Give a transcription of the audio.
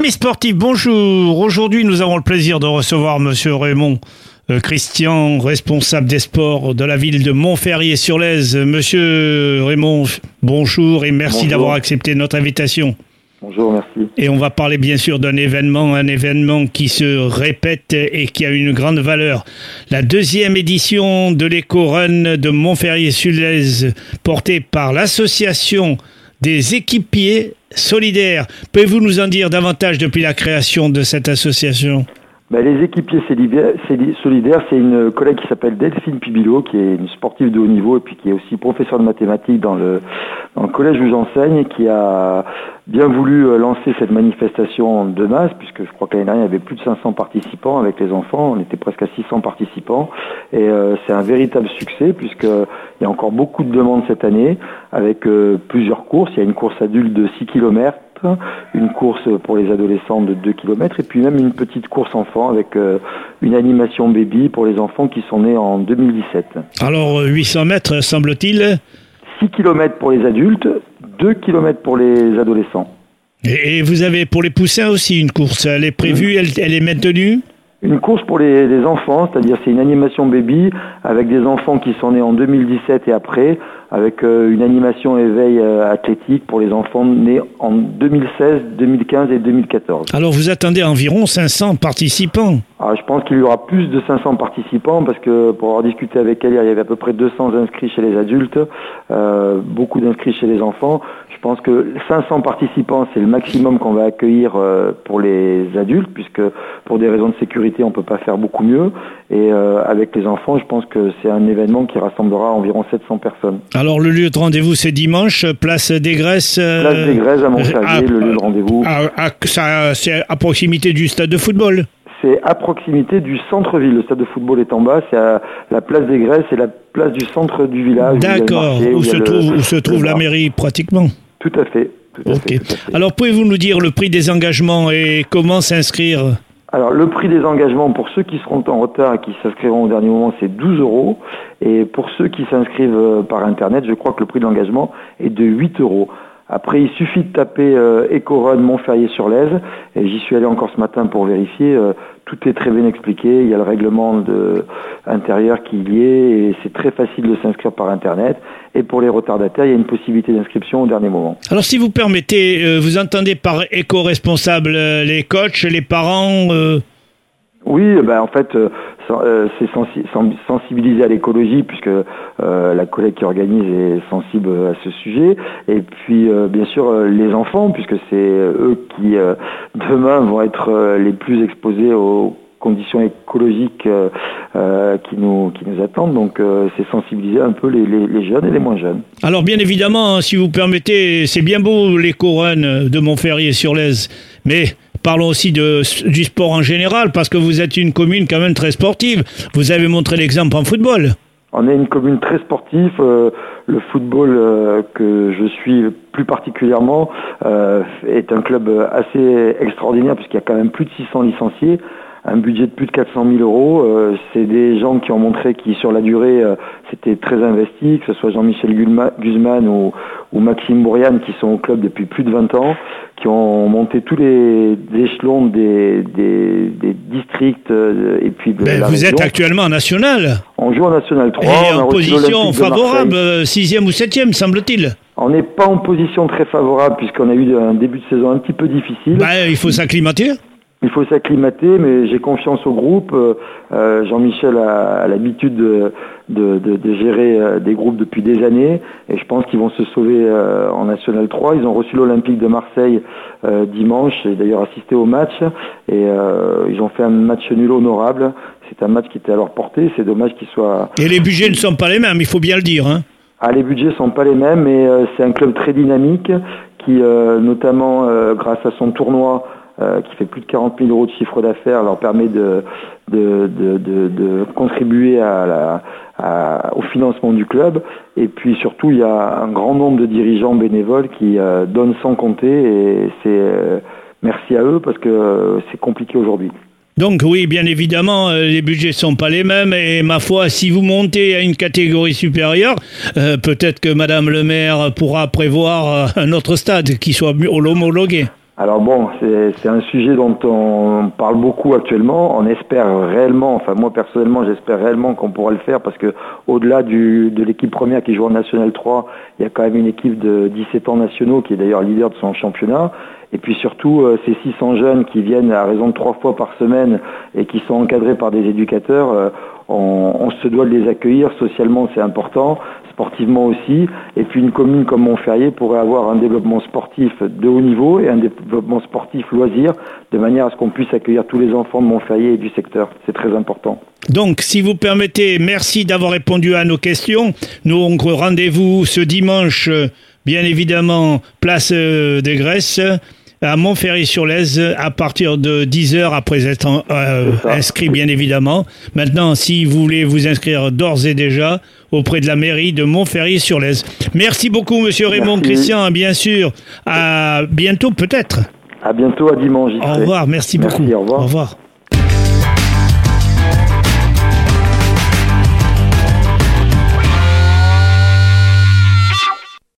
Amis sportifs, bonjour. Aujourd'hui, nous avons le plaisir de recevoir Monsieur Raymond euh, Christian, responsable des sports de la ville de Montferrier-sur-Lèze. Monsieur Raymond, bonjour et merci d'avoir accepté notre invitation. Bonjour, merci. Et on va parler bien sûr d'un événement, un événement qui se répète et qui a une grande valeur. La deuxième édition de l'éco-run de Montferrier-sur-Lèze, portée par l'association des équipiers solidaires. Pouvez-vous nous en dire davantage depuis la création de cette association? Ben, les équipiers solidaires, c'est une collègue qui s'appelle Delphine Pibilo, qui est une sportive de haut niveau et puis qui est aussi professeure de mathématiques dans le, dans le collège où j'enseigne, qui a bien voulu euh, lancer cette manifestation de masse, puisque je crois que l'année dernière, il y avait plus de 500 participants avec les enfants, on était presque à 600 participants, et euh, c'est un véritable succès, puisqu'il y a encore beaucoup de demandes cette année, avec euh, plusieurs courses. Il y a une course adulte de 6 km, une course pour les adolescents de 2 km, et puis même une petite course enfant avec euh, une animation baby pour les enfants qui sont nés en 2017. Alors, euh, 800 mètres, semble-t-il. 6 km pour les adultes, 2 km pour les adolescents. Et et vous avez pour les poussins aussi une course. Elle est prévue, elle, elle est maintenue Une course pour les, les enfants, c'est-à-dire c'est une animation baby avec des enfants qui sont nés en 2017 et après, avec euh, une animation éveil euh, athlétique pour les enfants nés en 2016, 2015 et 2014. Alors, vous attendez environ 500 participants. Alors, je pense qu'il y aura plus de 500 participants parce que pour avoir discuté avec elle, il y avait à peu près 200 inscrits chez les adultes, euh, beaucoup d'inscrits chez les enfants. Je pense que 500 participants, c'est le maximum qu'on va accueillir euh, pour les adultes puisque pour des raisons de sécurité, on peut pas faire beaucoup mieux. Et euh, avec les enfants, je pense que c'est un événement qui rassemblera environ 700 personnes. Alors, le lieu de rendez-vous, c'est dimanche, place des Graisses. euh, Place des Grèzes à Montchavier, le lieu de rendez-vous. c'est à proximité du stade de football. C'est à proximité du centre-ville. Le stade de football est en bas, c'est à la place des Grèces, c'est la place du centre du village. D'accord, où, se le- trouve, où se trouve la mairie pratiquement. Tout à fait. Tout à Ok. fait, tout à fait. Alors, pouvez-vous nous dire le prix des engagements et comment s'inscrire? Alors, le prix des engagements pour ceux qui seront en retard et qui s'inscriront au dernier moment, c'est 12 euros. Et pour ceux qui s'inscrivent euh, par Internet, je crois que le prix de l'engagement est de 8 euros. Après, il suffit de taper euh, Ecorun Montferrier-sur-Lèze. Et j'y suis allé encore ce matin pour vérifier. euh, tout est très bien expliqué. Il y a le règlement de, intérieur qui y est. Et c'est très facile de s'inscrire par Internet. Et pour les retardataires, il y a une possibilité d'inscription au dernier moment. Alors, si vous permettez, euh, vous entendez par éco-responsable euh, les coachs, les parents Oui, ben en fait, euh, c'est sensi- sen- sensibiliser à l'écologie puisque euh, la collègue qui organise est sensible à ce sujet. Et puis, euh, bien sûr, les enfants puisque c'est eux qui demain vont être les plus exposés aux conditions écologiques qui nous attendent. Donc, c'est sensibiliser un peu les, les- les jeunes et les moins jeunes. Alors, bien évidemment, hein, si vous permettez, c'est bien beau l'éco-run de Montferrier-sur-Lèze, mais parlons aussi du sport en général, parce que vous êtes une commune quand même très sportive. Vous avez montré l'exemple en football. On est une commune très sportive. euh, le football euh, que je suis plus particulièrement euh, est un club assez extraordinaire puisqu'il y a quand même plus de 600 licenciés, un budget de plus de 400 000 euros. C'est des gens qui ont montré qui sur la durée c'était très investi, que ce soit Jean-Michel Guzman ou, ou Maxime Bourriane qui sont au club depuis plus de 20 ans, qui ont monté tous les échelons des, des, des districts euh, et puis de Ben, la vous région. êtes actuellement en national. On joue en National 3, Et on en position favorable, euh, sixième ou septième, semble-t-il. On n'est pas en position très favorable puisqu'on a eu un début de saison un petit peu difficile. Ben, il faut s'acclimater. Il faut s'acclimater, mais j'ai confiance au groupe. Euh, euh, Jean-Michel a, a l'habitude de, de, de- de gérer euh, des groupes depuis des années et je pense qu'ils vont se sauver euh, en National 3. Ils ont reçu l'Olympique de Marseille euh, dimanche, j'ai d'ailleurs assisté au match et ils ont fait un match nul honorable. C'est un match qui était à leur portée, c'est dommage qu'ils soient Et les budgets ne sont pas les mêmes, il faut bien le dire. Hein. Ah, les budgets sont pas les mêmes, mais c'est un club très dynamique qui, notamment grâce à son tournoi, euh, qui fait plus de 40 000 euros de chiffre d'affaires, leur permet de, contribuer au financement du club. Et puis surtout, il y a un grand nombre de dirigeants bénévoles qui euh, donnent sans compter, et c'est euh, merci à eux parce que c'est compliqué aujourd'hui. Donc oui, bien évidemment, les budgets sont pas les mêmes et ma foi, si vous montez à une catégorie supérieure, peut-être que Madame le maire pourra prévoir un autre stade qui soit homologué. Alors bon, c'est un sujet dont on parle beaucoup actuellement. On espère réellement, enfin moi personnellement, j'espère réellement qu'on pourra le faire parce que au-delà de l'équipe première qui joue en National 3, il y a quand même une équipe de 17 ans nationaux qui est d'ailleurs leader de son championnat. Et puis surtout, euh, ces 600 jeunes qui viennent à raison de trois fois par semaine et qui sont encadrés par des éducateurs, euh, on, se doit de les accueillir. Socialement, c'est important, sportivement aussi. Et puis une commune comme Montferrier pourrait avoir un développement sportif de haut niveau et un développement sportif loisir, de manière à ce qu'on puisse accueillir tous les enfants de Montferrier et du secteur. C'est très important. Donc, si vous permettez, merci d'avoir répondu à nos questions. Nous, on rendez-vous ce dimanche, bien évidemment, place euh, des Graisses à Montferry-sur-Lèze à partir de 10h après être euh, inscrit bien évidemment. Maintenant, si vous voulez vous inscrire d'ores et déjà auprès de la mairie de Montferry-sur-Lèze. Merci beaucoup monsieur Raymond Christian, bien sûr. À bientôt peut-être. À bientôt à dimanche. Au revoir, merci, beaucoup. Au revoir. Au revoir.